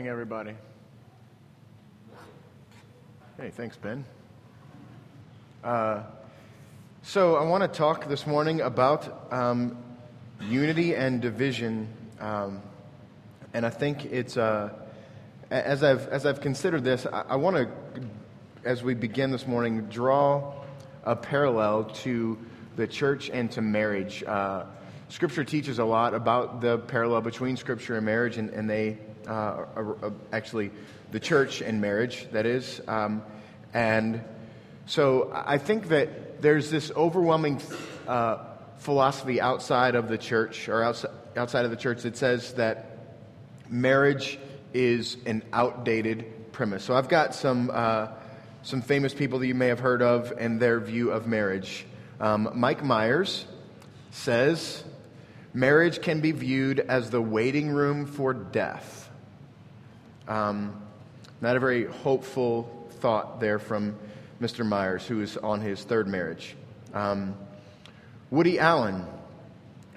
morning, everybody. Hey, thanks, Ben. Uh, so, I want to talk this morning about um, unity and division. Um, and I think it's, uh, as, I've, as I've considered this, I, I want to, as we begin this morning, draw a parallel to the church and to marriage. Uh, scripture teaches a lot about the parallel between Scripture and marriage, and, and they uh, actually the church and marriage, that is. Um, and so I think that there's this overwhelming uh, philosophy outside of the church or outside, outside of the church that says that marriage is an outdated premise. So I've got some, uh, some famous people that you may have heard of and their view of marriage. Um, Mike Myers says marriage can be viewed as the waiting room for death. Um, not a very hopeful thought there from Mr. Myers, who is on his third marriage. Um, Woody Allen,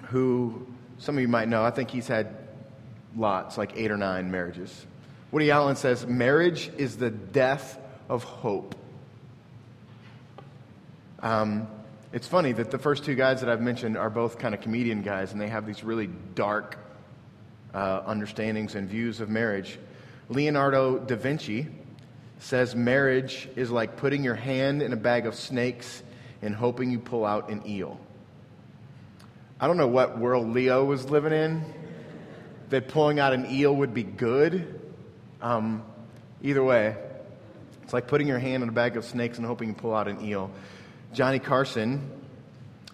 who some of you might know, I think he's had lots, like eight or nine marriages. Woody Allen says, Marriage is the death of hope. Um, it's funny that the first two guys that I've mentioned are both kind of comedian guys, and they have these really dark uh, understandings and views of marriage. Leonardo da Vinci says marriage is like putting your hand in a bag of snakes and hoping you pull out an eel. I don't know what world Leo was living in, that pulling out an eel would be good. Um, either way, it's like putting your hand in a bag of snakes and hoping you pull out an eel. Johnny Carson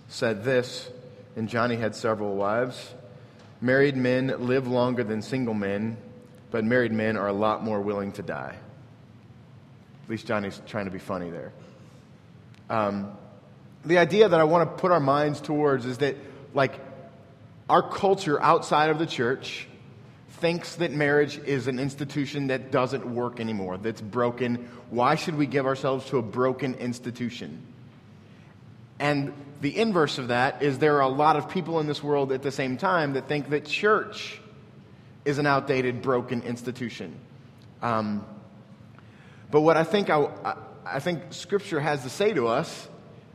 said this, and Johnny had several wives. Married men live longer than single men, but married men are a lot more willing to die. At least Johnny's trying to be funny there. Um, the idea that I want to put our minds towards is that, like, our culture outside of the church thinks that marriage is an institution that doesn't work anymore, that's broken. Why should we give ourselves to a broken institution? And the inverse of that is there are a lot of people in this world at the same time that think that church is an outdated, broken institution. Um, but what I think, I, I think Scripture has to say to us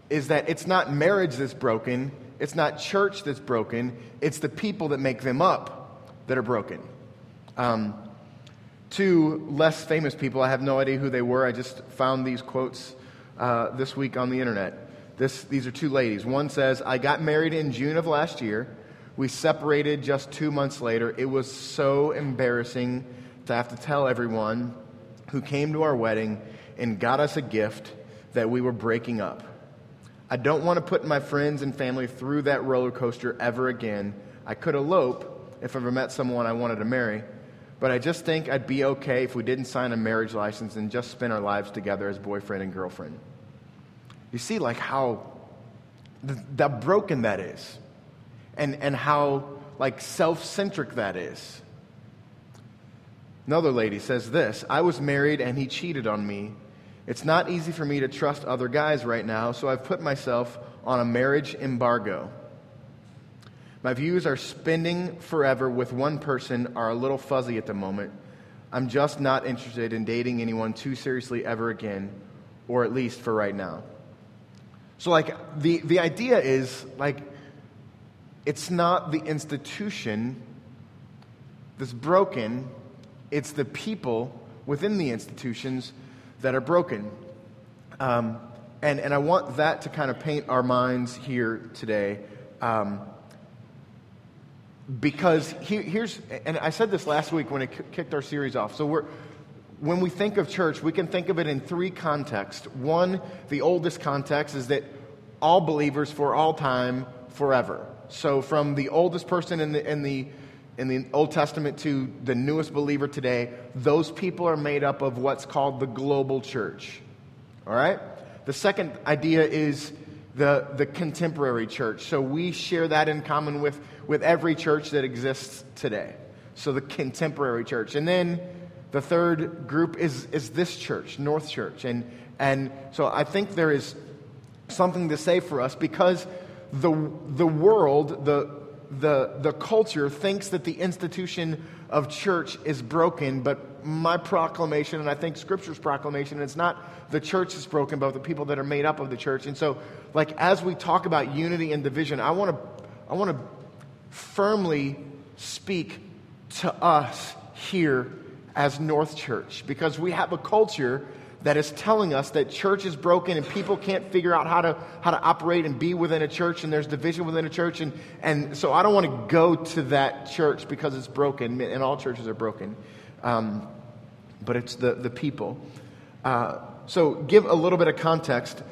is that it's not marriage that's broken, it's not church that's broken, it's the people that make them up that are broken. Um, two less famous people, I have no idea who they were, I just found these quotes uh, this week on the internet. This, these are two ladies. One says, I got married in June of last year. We separated just two months later. It was so embarrassing to have to tell everyone who came to our wedding and got us a gift that we were breaking up. I don't want to put my friends and family through that roller coaster ever again. I could elope if I ever met someone I wanted to marry, but I just think I'd be okay if we didn't sign a marriage license and just spend our lives together as boyfriend and girlfriend. You see, like, how th- that broken that is, and, and how, like, self centric that is. Another lady says this I was married and he cheated on me. It's not easy for me to trust other guys right now, so I've put myself on a marriage embargo. My views are spending forever with one person are a little fuzzy at the moment. I'm just not interested in dating anyone too seriously ever again, or at least for right now. So, like, the, the idea is, like, it's not the institution that's broken, it's the people within the institutions that are broken. Um, and, and I want that to kind of paint our minds here today. Um, because he, here's, and I said this last week when it kicked our series off. So we're, when we think of church, we can think of it in three contexts. One, the oldest context is that all believers for all time, forever. So from the oldest person in the, in the in the Old Testament to the newest believer today, those people are made up of what's called the global church. All right? The second idea is the, the contemporary church. So we share that in common with, with every church that exists today. So the contemporary church. And then the third group is, is this church, North Church. And, and so I think there is something to say for us because the, the world, the, the, the culture thinks that the institution of church is broken, but my proclamation, and I think Scripture's proclamation, it's not the church is broken, but the people that are made up of the church. And so, like, as we talk about unity and division, I want to, I want to firmly speak to us here as North Church because we have a culture that is telling us that church is broken and people can't figure out how to, how to operate and be within a church and there's division within a church. And, and so I don't want to go to that church because it's broken and all churches are broken. Um, but it's the, the people. Uh, so give a little bit of context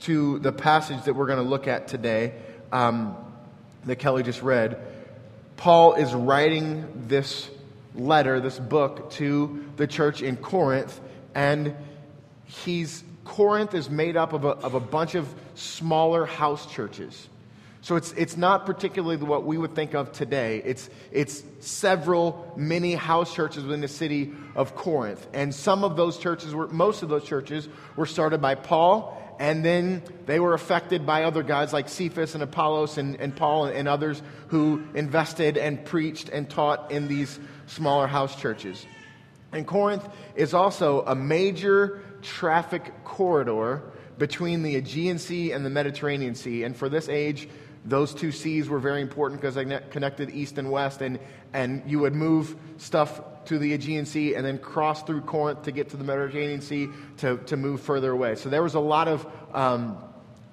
to the passage that we're going to look at today um, that Kelly just read. Paul is writing this letter, this book, to the church in Corinth, and he's Corinth is made up of a, of a bunch of smaller house churches. So it's, it's not particularly what we would think of today. It's, it's several mini house churches within the city of Corinth. And some of those churches were, most of those churches were started by Paul, and then they were affected by other guys like Cephas and Apollos and, and Paul and, and others who invested and preached and taught in these smaller house churches. And Corinth is also a major traffic corridor between the Aegean Sea and the Mediterranean Sea. And for this age, those two seas were very important because they connected east and west, and, and you would move stuff to the Aegean Sea and then cross through Corinth to get to the Mediterranean Sea to, to move further away. So there was a lot of, um,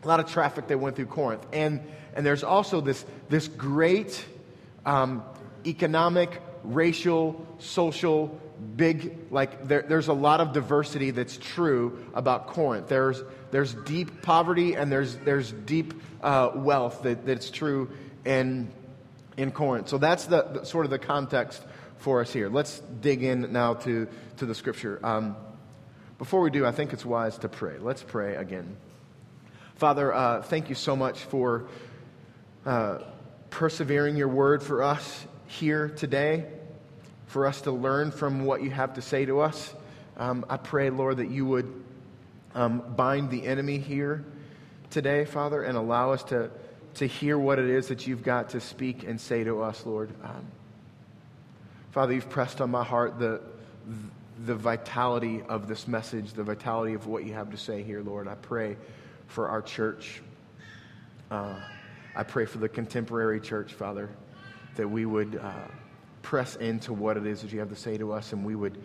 a lot of traffic that went through Corinth. And, and there's also this, this great um, economic, racial, social big, like, there, there's a lot of diversity that's true about Corinth. There's, there's deep poverty and there's, there's deep uh, wealth that, that's true in, in Corinth. So that's the, the, sort of the context for us here. Let's dig in now to, to the scripture. Um, before we do, I think it's wise to pray. Let's pray again. Father, uh, thank you so much for uh, persevering your word for us here today for us to learn from what you have to say to us. Um, I pray, Lord, that you would um, bind the enemy here today, Father, and allow us to, to hear what it is that you've got to speak and say to us, Lord. Um, Father, you've pressed on my heart the, the vitality of this message, the vitality of what you have to say here, Lord. I pray for our church. Uh, I pray for the contemporary church, Father, that we would. Uh, press into what it is that you have to say to us, and we would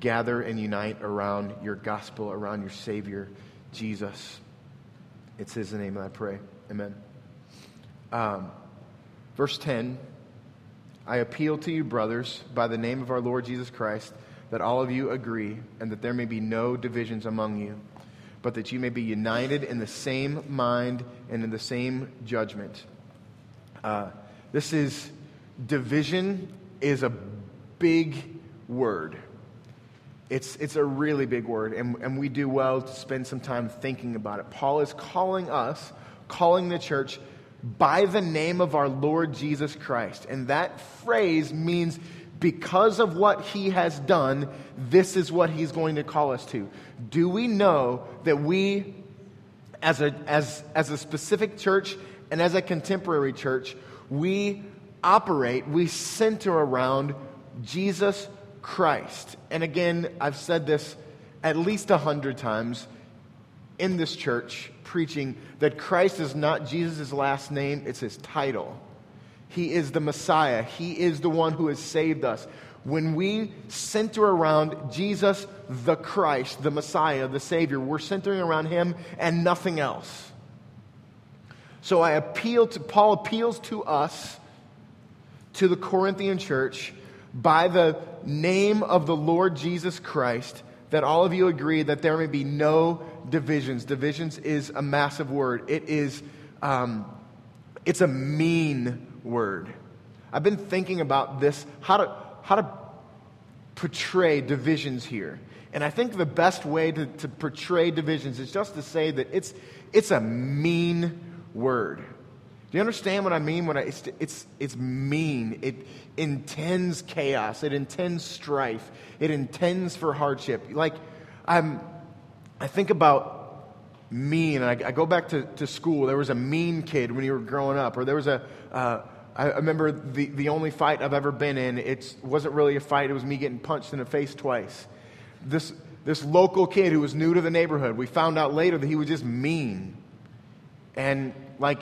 gather and unite around your gospel, around your Savior, Jesus. It's His name that I pray. Amen. Um, verse 10 I appeal to you, brothers, by the name of our Lord Jesus Christ, that all of you agree, and that there may be no divisions among you, but that you may be united in the same mind and in the same judgment. Uh, this is division is a big word. It's, it's a really big word, and, and we do well to spend some time thinking about it. Paul is calling us, calling the church by the name of our Lord Jesus Christ. And that phrase means because of what he has done, this is what he's going to call us to. Do we know that we, as a, as, as a specific church and as a contemporary church, we operate, we center around Jesus Christ. And again, I've said this at least a hundred times in this church, preaching that Christ is not Jesus' last name, it's his title. He is the Messiah, he is the one who has saved us. When we center around Jesus, the Christ, the Messiah, the Savior, we're centering around him and nothing else. So I appeal to, Paul appeals to us to the Corinthian church by the name of the Lord Jesus Christ that all of you agree that there may be no divisions. Divisions is a massive word. It is, um, it's a mean word. I've been thinking about this, how to, how to portray divisions here. And I think the best way to, to portray divisions is just to say that it's, it's a mean word. Do you understand what I mean? When I, it's, it's, it's mean. It intends chaos. It intends strife. It intends for hardship. Like, I'm, I think about mean, and I, I go back to, to school. There was a mean kid when you were growing up, or there was a, uh, I remember the, the only fight I've ever been in, it wasn't really a fight, it was me getting punched in the face twice. This, this local kid who was new to the neighborhood, we found out later that he was just mean. And like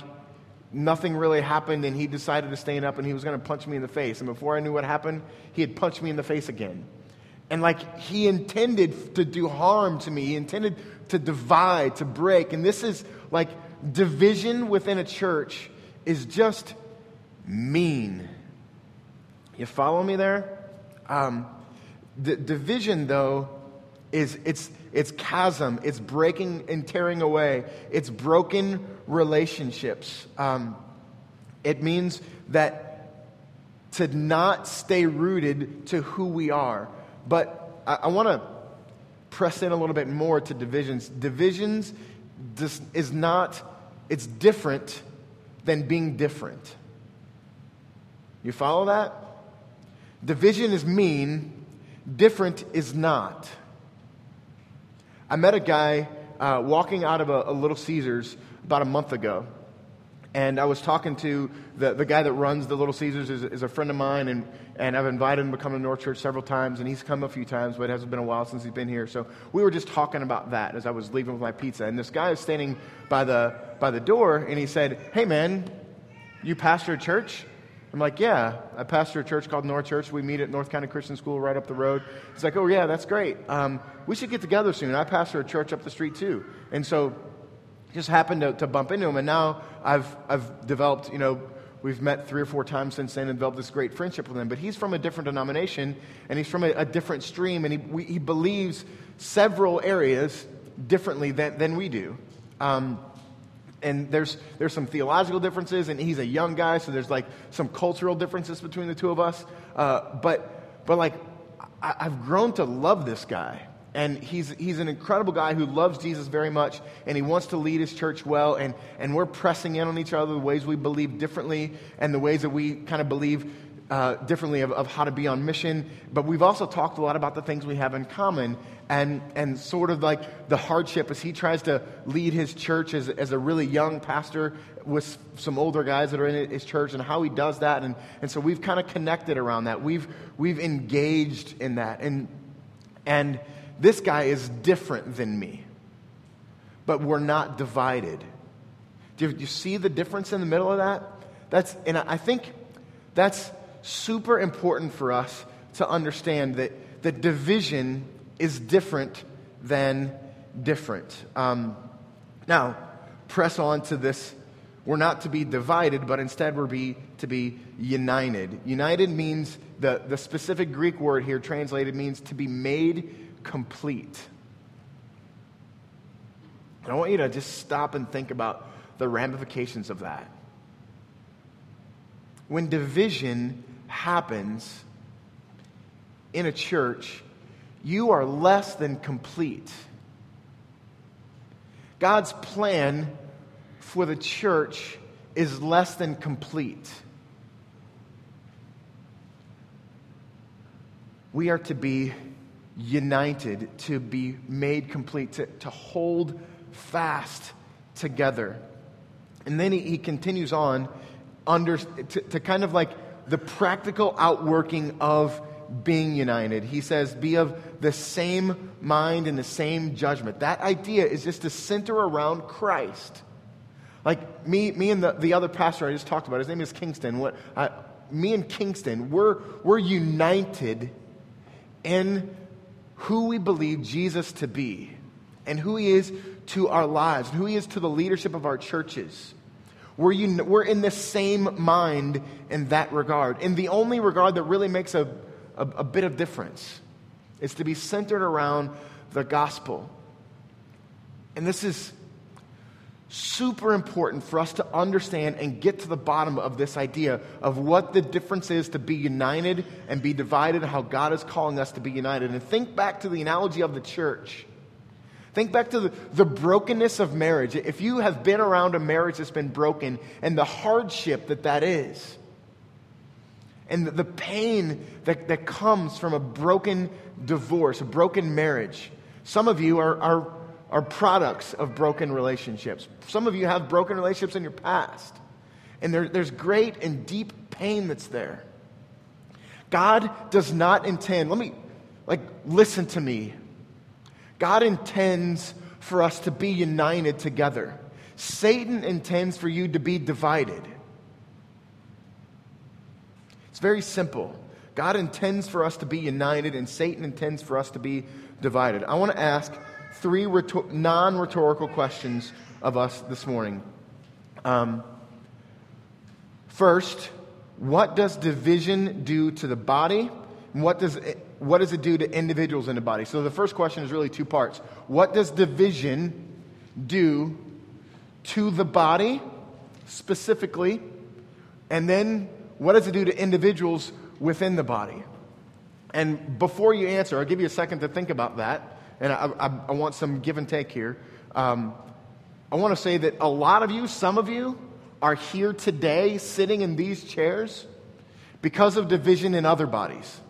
nothing really happened, and he decided to stand up and he was going to punch me in the face. And before I knew what happened, he had punched me in the face again. And like he intended to do harm to me, he intended to divide, to break. And this is like division within a church is just mean. You follow me there? Um, the division, though, is it's, it's chasm, it's breaking and tearing away, it's broken relationships. Um, it means that to not stay rooted to who we are. But I, I want to press in a little bit more to divisions. Divisions is not, it's different than being different. You follow that? Division is mean, different is not. I met a guy uh, walking out of a, a Little Caesars about a month ago. And I was talking to the, the guy that runs the Little Caesars is, is a friend of mine, and, and I've invited him to come to North Church several times, and he's come a few times, but it hasn't been a while since he's been here. So we were just talking about that as I was leaving with my pizza. And this guy is standing by the, by the door, and he said, Hey, man, you pastor a church? I'm like, yeah, I pastor a church called North Church. We meet at North County Christian School right up the road. He's like, oh, yeah, that's great. Um, we should get together soon. I pastor a church up the street too. And so just happened to, to bump into him. And now I've, I've developed, you know, we've met three or four times since then and developed this great friendship with him. But he's from a different denomination and he's from a, a different stream and he, we, he believes several areas differently than, than we do. Um, and there's, there's some theological differences, and he's a young guy, so there's like some cultural differences between the two of us. Uh, but, but like, I, I've grown to love this guy. And he's, he's an incredible guy who loves Jesus very much, and he wants to lead his church well. And, and we're pressing in on each other the ways we believe differently and the ways that we kind of believe uh, differently of, of how to be on mission. But we've also talked a lot about the things we have in common and, and sort of like the hardship as he tries to lead his church as, as a really young pastor with some older guys that are in his church and how he does that. And, and so we've kind of connected around that. We've, we've engaged in that. And, and this guy is different than me, but we're not divided. Do you, do you see the difference in the middle of that? That's, and I think that's super important for us to understand that the division is different than different. Um, now, press on to this. We're not to be divided, but instead we're be, to be united. United means, the, the specific Greek word here translated means to be made complete. And I want you to just stop and think about the ramifications of that. When division happens in a church, you are less than complete. God's plan for the church is less than complete. We are to be united, to be made complete, to, to hold fast together. And then he, he continues on under, to, to kind of like the practical outworking of being united. He says, be of the same mind and the same judgment. That idea is just to center around Christ. Like me, me and the, the other pastor I just talked about, his name is Kingston. What, I, me and Kingston, we're, we're united in who we believe Jesus to be and who he is to our lives, and who he is to the leadership of our churches. We're, un- we're in the same mind in that regard. In the only regard that really makes a, a, a bit of difference is to be centered around the gospel. And this is super important for us to understand and get to the bottom of this idea of what the difference is to be united and be divided, and how God is calling us to be united. And think back to the analogy of the church. Think back to the, the brokenness of marriage. If you have been around a marriage that's been broken and the hardship that that is, and the pain that, that comes from a broken divorce, a broken marriage. Some of you are, are, are products of broken relationships. Some of you have broken relationships in your past. And there, there's great and deep pain that's there. God does not intend, let me, like, listen to me. God intends for us to be united together. Satan intends for you to be divided. It's very simple. God intends for us to be united, and Satan intends for us to be divided. I want to ask three rhetor- non rhetorical questions of us this morning. Um, first, what does division do to the body? And what does, what does it do to individuals in the body? So the first question is really two parts. What does division do to the body specifically? And then what does it do to individuals within the body? And before you answer, I'll give you a second to think about that. And I, I, I want some give and take here. Um, I want to say that a lot of you, some of you, are here today sitting in these chairs because of division in other bodies.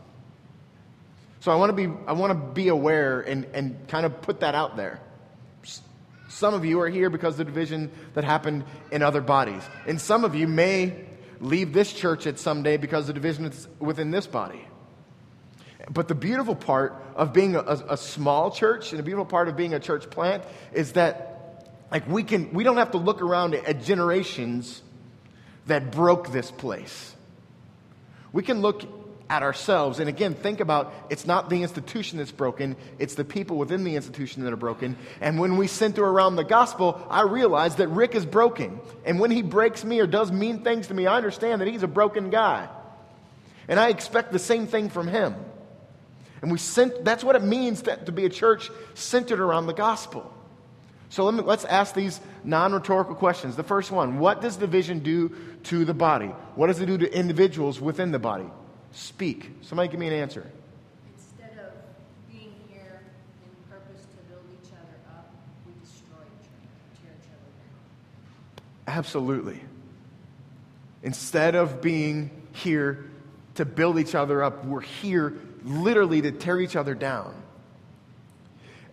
So I want to be, I want to be aware and, and kind of put that out there. Some of you are here because of the division that happened in other bodies. And some of you may leave this church at some day because of the division within this body. But the beautiful part of being a, a, small church and the beautiful part of being a church plant is that like we can we don't have to look around at generations that broke this place. We can look at ourselves and again think about it's not the institution that's broken, it's the people within the institution that are broken. And when we center around the gospel, I realize that Rick is broken. And when he breaks me or does mean things to me, I understand that he's a broken guy. And I expect the same thing from him. And we sent, that's what it means to, to be a church centered around the gospel. So let me, let's ask these non rhetorical questions. The first one What does division do to the body? What does it do to individuals within the body? Speak. Somebody give me an answer. Instead of being here in purpose to build each other up, we destroy each other, tear each other down. Absolutely. Instead of being here to build each other up, we're here literally to tear each other down.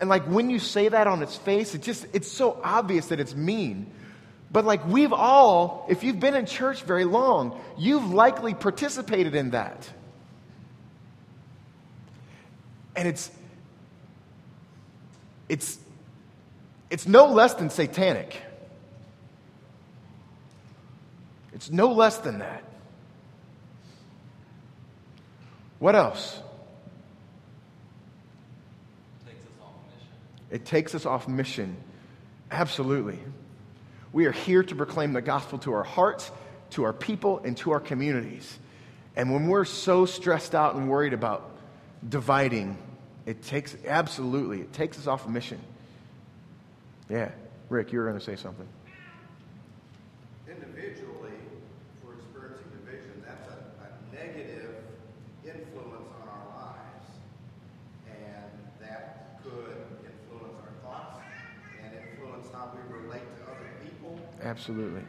And like when you say that on its face, it just it's so obvious that it's mean. But like we've all, if you've been in church very long, you've likely participated in that. And it's it's it's no less than satanic. It's no less than that. What else? It takes us off mission. Absolutely. We are here to proclaim the gospel to our hearts, to our people, and to our communities. And when we're so stressed out and worried about dividing, it takes, absolutely, it takes us off mission. Yeah. Rick, you were going to say something. Absolutely.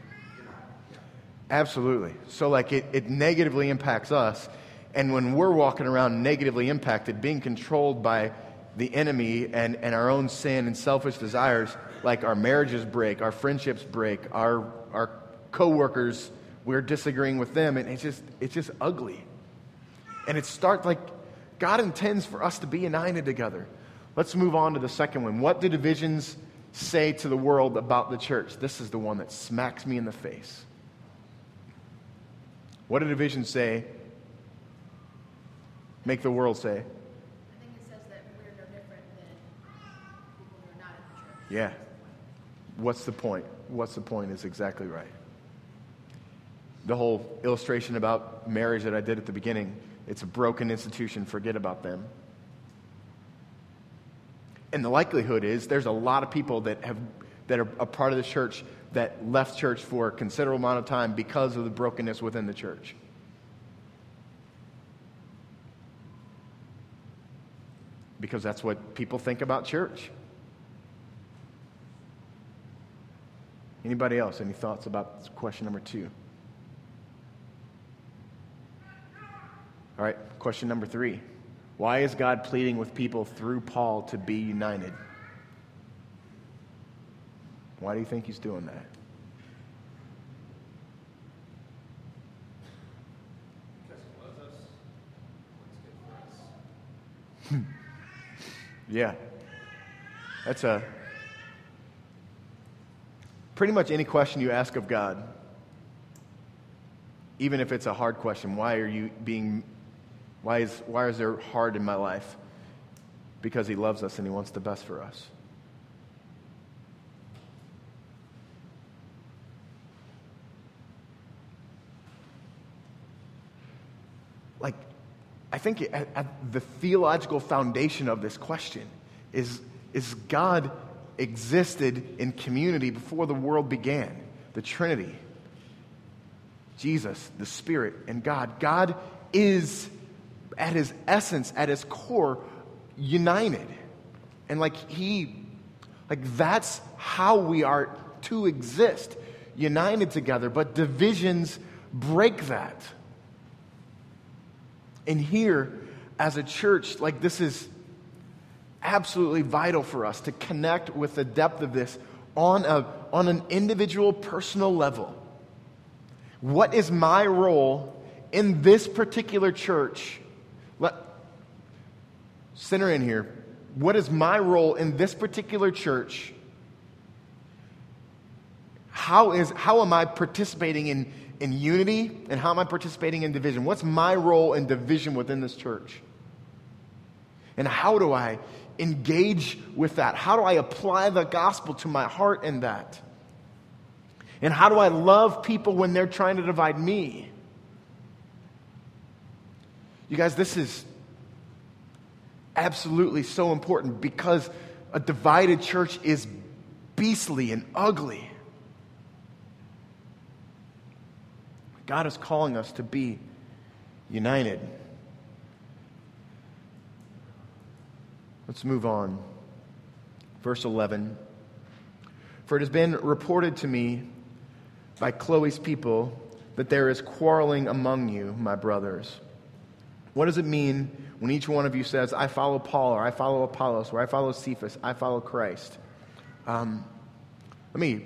Absolutely. So, like, it, it negatively impacts us. And when we're walking around negatively impacted, being controlled by the enemy and, and our own sin and selfish desires, like our marriages break, our friendships break, our, our coworkers, we're disagreeing with them, and it's just, it's just ugly. And it starts like God intends for us to be united together. Let's move on to the second one. What do divisions say to the world about the church? This is the one that smacks me in the face. What did a vision say? Make the world say. I think it says that we're no different than people who are not in the church. Yeah. What's the point? What's the point is exactly right. The whole illustration about marriage that I did at the beginning, it's a broken institution, forget about them. And the likelihood is there's a lot of people that, have, that are a part of the church that left church for a considerable amount of time because of the brokenness within the church. Because that's what people think about church. Anybody else? Any thoughts about question number two? All right, question number three. Why is God pleading with people through Paul to be united? Why do you think he's doing that? Hmm. yeah. That's a. Pretty much any question you ask of God, even if it's a hard question, why are you being why is why is there hard in my life? Because he loves us and he wants the best for us. like, I think at, at the theological foundation of this question is, is God existed in community before the world began, the Trinity. Jesus, the Spirit, and God. God is, at his essence, at his core, united. And like he, like that's how we are to exist, united together. But divisions break that. And here, as a church, like this is absolutely vital for us to connect with the depth of this on, a, on an individual, personal level. What is my role in this particular church? Center in here. What is my role in this particular church? How, is, how am I participating in, in unity and how am I participating in division? What's my role in division within this church? And how do I engage with that? How do I apply the gospel to my heart in that? And how do I love people when they're trying to divide me? You guys, this is absolutely so important because a divided church is beastly and ugly. God is calling us to be united. Let's move on. Verse 11. For it has been reported to me by Chloe's people that there is quarreling among you, my brothers. What does it mean when each one of you says, I follow Paul, or I follow Apollos, or I follow Cephas, I follow Christ? Um, let me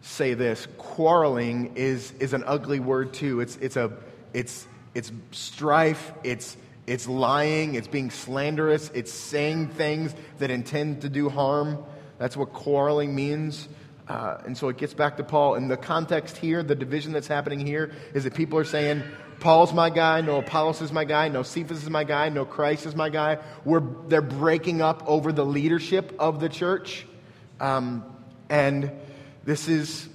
say this. Quarreling is, is an ugly word too. It's, it's, a, it's, it's strife. It's, it's lying. It's being slanderous. It's saying things that intend to do harm. That's what quarreling means. Uh, and so it gets back to paul. In the context here the division that's happening here is that people are saying paul's my guy no apollos is my guy no cephas is my guy no christ is my guy We're, they're breaking up over the leadership of the church um, and this is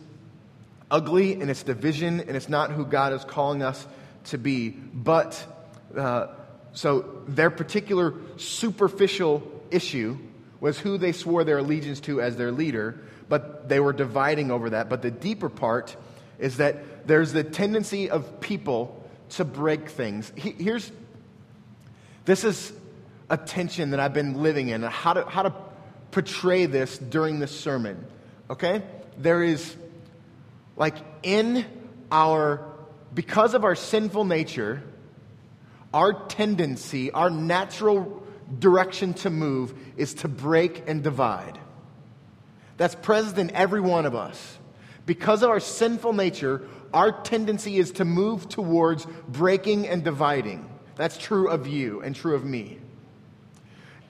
ugly and it's division and it's not who God is calling us to be. But, uh, so their particular superficial issue was who they swore their allegiance to as their leader, but they were dividing over that. But the deeper part is that there's the tendency of people to break things. Here's this is a tension that I've been living in, how to, how to portray this during this sermon. Okay? there is, like, in our, because of our sinful nature, our tendency, our natural direction to move is to break and divide. That's present in every one of us. Because of our sinful nature, our tendency is to move towards breaking and dividing. That's true of you and true of me.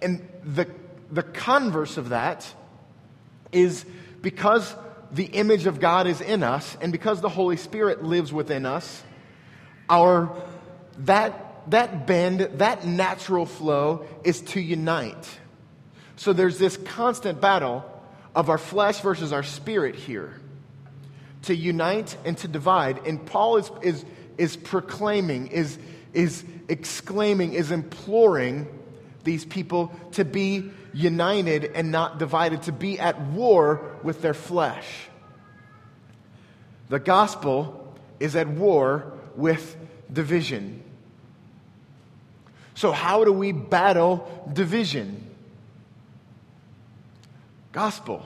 And the, the converse of that is because the image of God is in us, and because the Holy Spirit lives within us, our that that bend, that natural flow is to unite. So there's this constant battle of our flesh versus our spirit here. To unite and to divide. And Paul is is is proclaiming, is is exclaiming, is imploring these people to be united and not divided, to be at war with their flesh. The gospel is at war with division. So, how do we battle division? Gospel.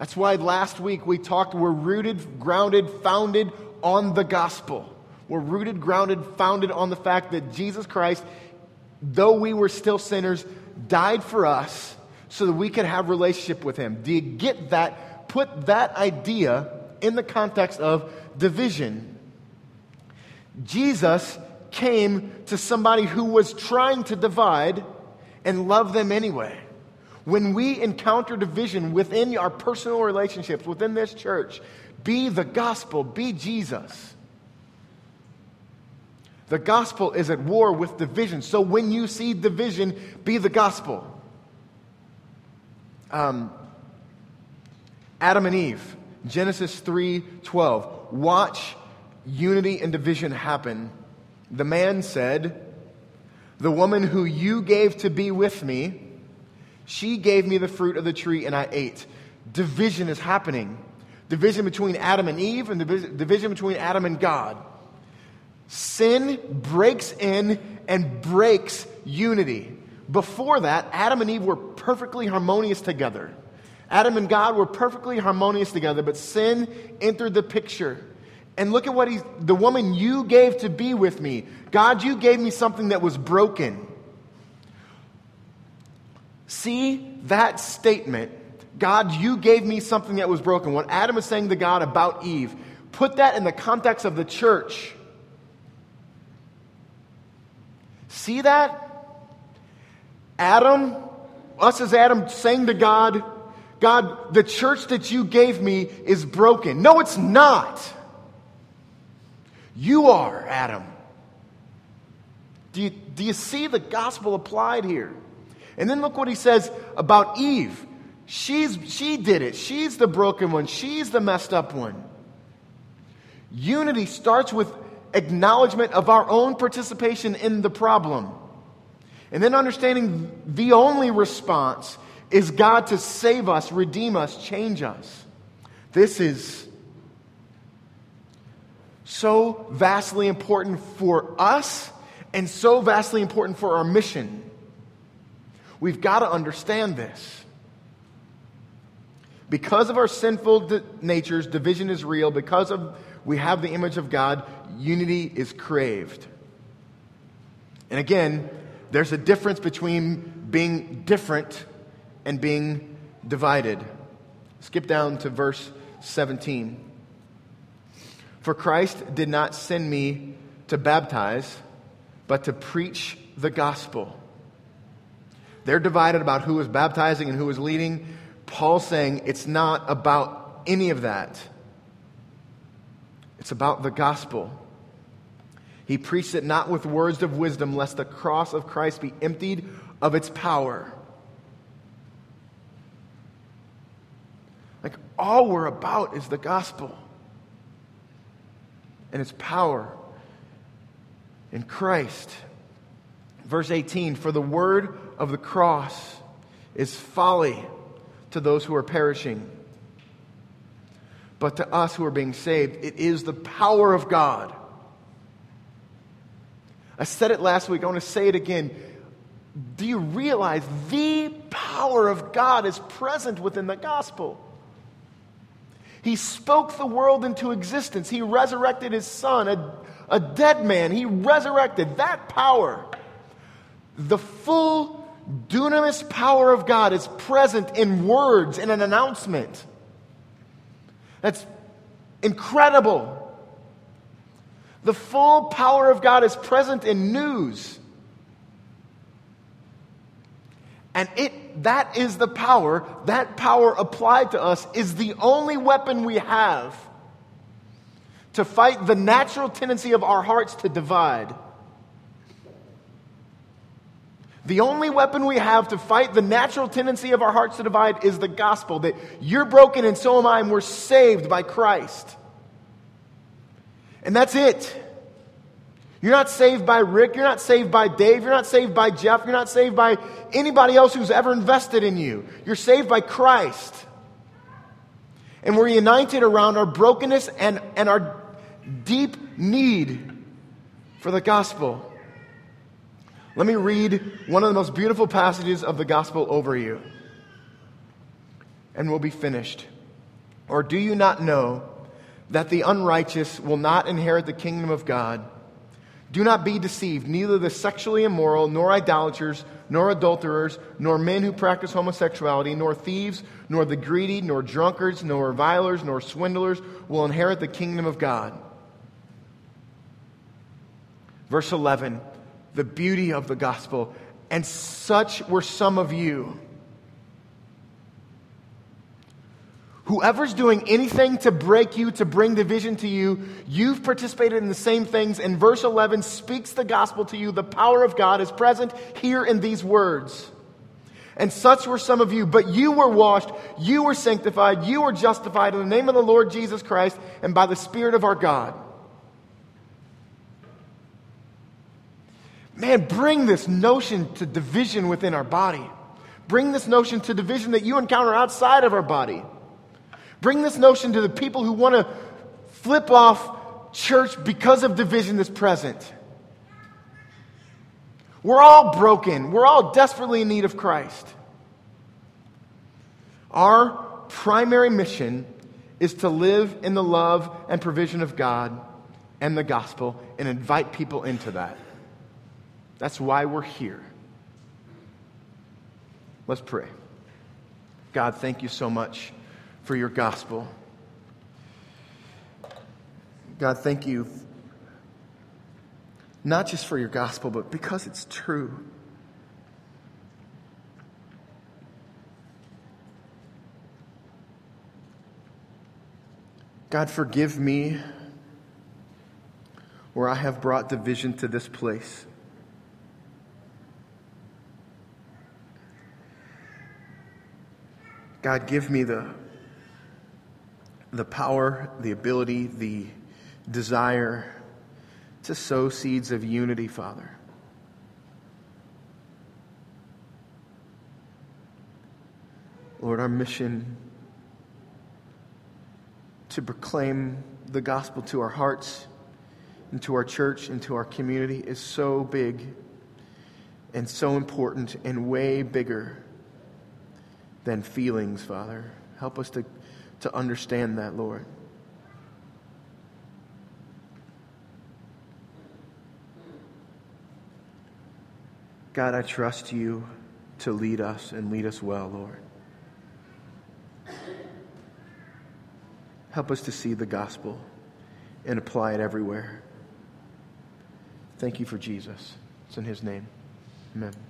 That's why last week we talked, we're rooted, grounded, founded on the gospel. We're rooted, grounded, founded on the fact that Jesus Christ, though we were still sinners, died for us so that we could have relationship with him. Do you get that? Put that idea in the context of division. Jesus came to somebody who was trying to divide and love them anyway. When we encounter division within our personal relationships, within this church, be the gospel, be Jesus. The gospel is at war with division. So when you see division, be the gospel. Um, Adam and Eve, Genesis 3:12. Watch unity and division happen. The man said, "The woman who you gave to be with me, she gave me the fruit of the tree and I ate." Division is happening. Division between Adam and Eve and division between Adam and God. Sin breaks in and breaks unity. Before that, Adam and Eve were perfectly harmonious together. Adam and God were perfectly harmonious together, but sin entered the picture. And look at what he's, the woman you gave to be with me. God, you gave me something that was broken. See that statement. God, you gave me something that was broken. What Adam is saying to God about Eve, put that in the context of the church. See that? Adam, us as Adam saying to God, God, the church that you gave me is broken. No, it's not. You are, Adam. Do you, do you see the gospel applied here? And then look what he says about Eve. She's, she did it. She's the broken one. She's the messed up one. Unity starts with acknowledgement of our own participation in the problem. And then understanding the only response is God to save us, redeem us, change us. This is so vastly important for us and so vastly important for our mission. We've got to understand this. Because of our sinful di- natures, division is real. Because of we have the image of God, unity is craved. And again, there's a difference between being different and being divided. Skip down to verse 17. For Christ did not send me to baptize, but to preach the gospel. They're divided about who is baptizing and who is leading. Paul's saying it's not about any of that. It's about the gospel. He preached it not with words of wisdom, lest the cross of Christ be emptied of its power. Like, all we're about is the gospel and its power in Christ. Verse 18 For the word of the cross is folly to those who are perishing. But to us who are being saved, it is the power of God. I said it last week, I want to say it again. Do you realize the power of God is present within the gospel? He spoke the world into existence. He resurrected his son, a, a dead man. He resurrected that power. The full dunamis power of God is present in words, in an announcement. That's incredible. The full power of God is present in news. And it, that is the power, that power applied to us is the only weapon we have to fight the natural tendency of our hearts to divide. The only weapon we have to fight the natural tendency of our hearts to divide is the gospel that you're broken and so am I, and we're saved by Christ. And that's it. You're not saved by Rick. You're not saved by Dave. You're not saved by Jeff. You're not saved by anybody else who's ever invested in you. You're saved by Christ. And we're united around our brokenness and, and our deep need for the gospel. Let me read one of the most beautiful passages of the gospel over you, and we'll be finished. Or do you not know that the unrighteous will not inherit the kingdom of God? Do not be deceived. Neither the sexually immoral, nor idolaters, nor adulterers, nor men who practice homosexuality, nor thieves, nor the greedy, nor drunkards, nor revilers, nor swindlers will inherit the kingdom of God. Verse 11, the beauty of the gospel. And such were some of you. Whoever's doing anything to break you, to bring division to you, you've participated in the same things. And verse 11 speaks the gospel to you. The power of God is present here in these words. And such were some of you, but you were washed, you were sanctified, you were justified in the name of the Lord Jesus Christ and by the Spirit of our God. Man, bring this notion to division within our body. Bring this notion to division that you encounter outside of our body. Bring this notion to the people who want to flip off church because of division that's present. We're all broken. We're all desperately in need of Christ. Our primary mission is to live in the love and provision of God and the gospel and invite people into that. That's why we're here. Let's pray. God, thank you so much for your gospel. God, thank you not just for your gospel, but because it's true. God, forgive me where I have brought division to this place. God, give me the the power, the ability, the desire to sow seeds of unity, Father. Lord, our mission to proclaim the gospel to our hearts and to our church and to our community is so big and so important and way bigger than feelings, Father. Help us to to understand that, Lord. God, I trust you to lead us and lead us well, Lord. Help us to see the gospel and apply it everywhere. Thank you for Jesus. It's in his name. Amen.